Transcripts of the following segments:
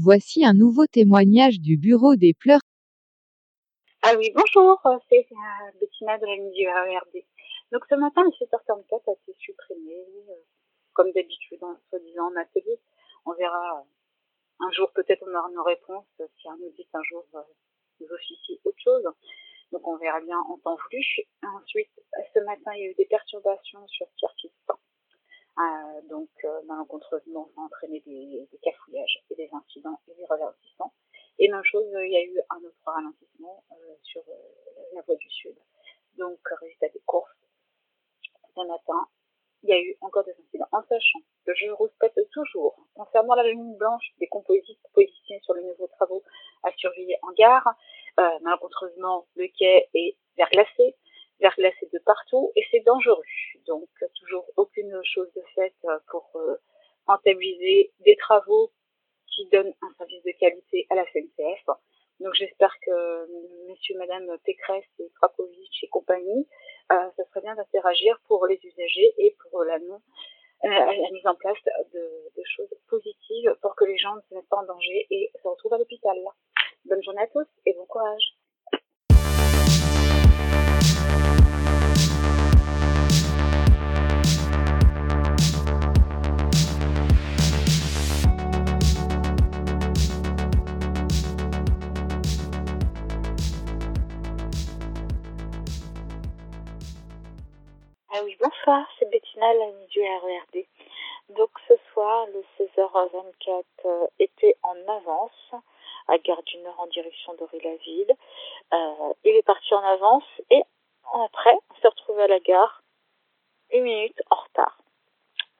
Voici un nouveau témoignage du bureau des pleurs. Ah oui, bonjour, c'est Bettina de la du RERD. Donc ce matin, le 7h44 a été supprimé, euh, comme d'habitude, en soi-disant en atelier. On verra euh, un jour, peut-être on aura nos réponses, euh, si un nous dit un jour euh, nous officie autre chose. Donc on verra bien en temps voulu. Ensuite, ce matin, il y a eu des perturbations sur Pierre-Fistan. Euh, donc euh, malencontreusement, ça a entraîné des, cafouillages et des incidents et des revertissements. Et même chose, euh, il y a eu un autre ralentissement sur la voie du sud. Donc, résultat des courses, ce matin, il y a eu encore des incidents. En sachant que je respecte toujours, concernant la ligne blanche des composites positionnés sur les nouveaux travaux à surveiller en gare, malencontreusement, le quai est verglacé, verglacé de partout, et c'est dangereux. Donc, toujours aucune chose de faite euh, pour euh, rentabiliser des travaux qui donnent un service de qualité à la SNCF. Donc j'espère que messieurs, madame Pécresse et et compagnie, euh, ça serait bien d'interagir pour les usagers et pour la, euh, mise en place de, choses positives pour que les gens ne se mettent pas en danger et se retrouvent à l'hôpital. Bonne journée à tous et bon courage. Ah oui, bonsoir, c'est Bettina, l'amie du RERD. Donc ce soir, le 16h24 euh, était en avance à Gare du Nord en direction d'Aury-la-Ville. Euh, il est parti en avance et après, on s'est retrouvé à la gare une minute en retard.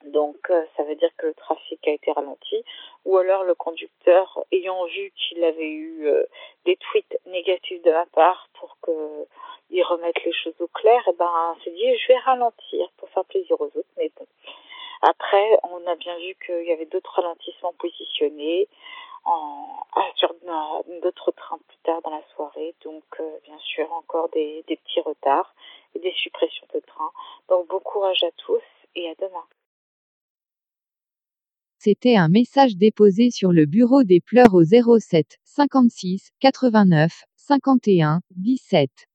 Donc euh, ça veut dire que le trafic a été ralenti ou alors le conducteur, ayant vu qu'il avait eu euh, des tweets négatifs de ma part pour que ils remettent les choses au clair, et ben s'est dit je vais ralentir pour faire plaisir aux autres. Mais bon, après on a bien vu qu'il y avait d'autres ralentissements positionnés en, sur d'autres trains plus tard dans la soirée. Donc euh, bien sûr encore des, des petits retards et des suppressions de trains. Donc bon courage à tous et à demain. C'était un message déposé sur le bureau des pleurs au 07 56 89 51 17.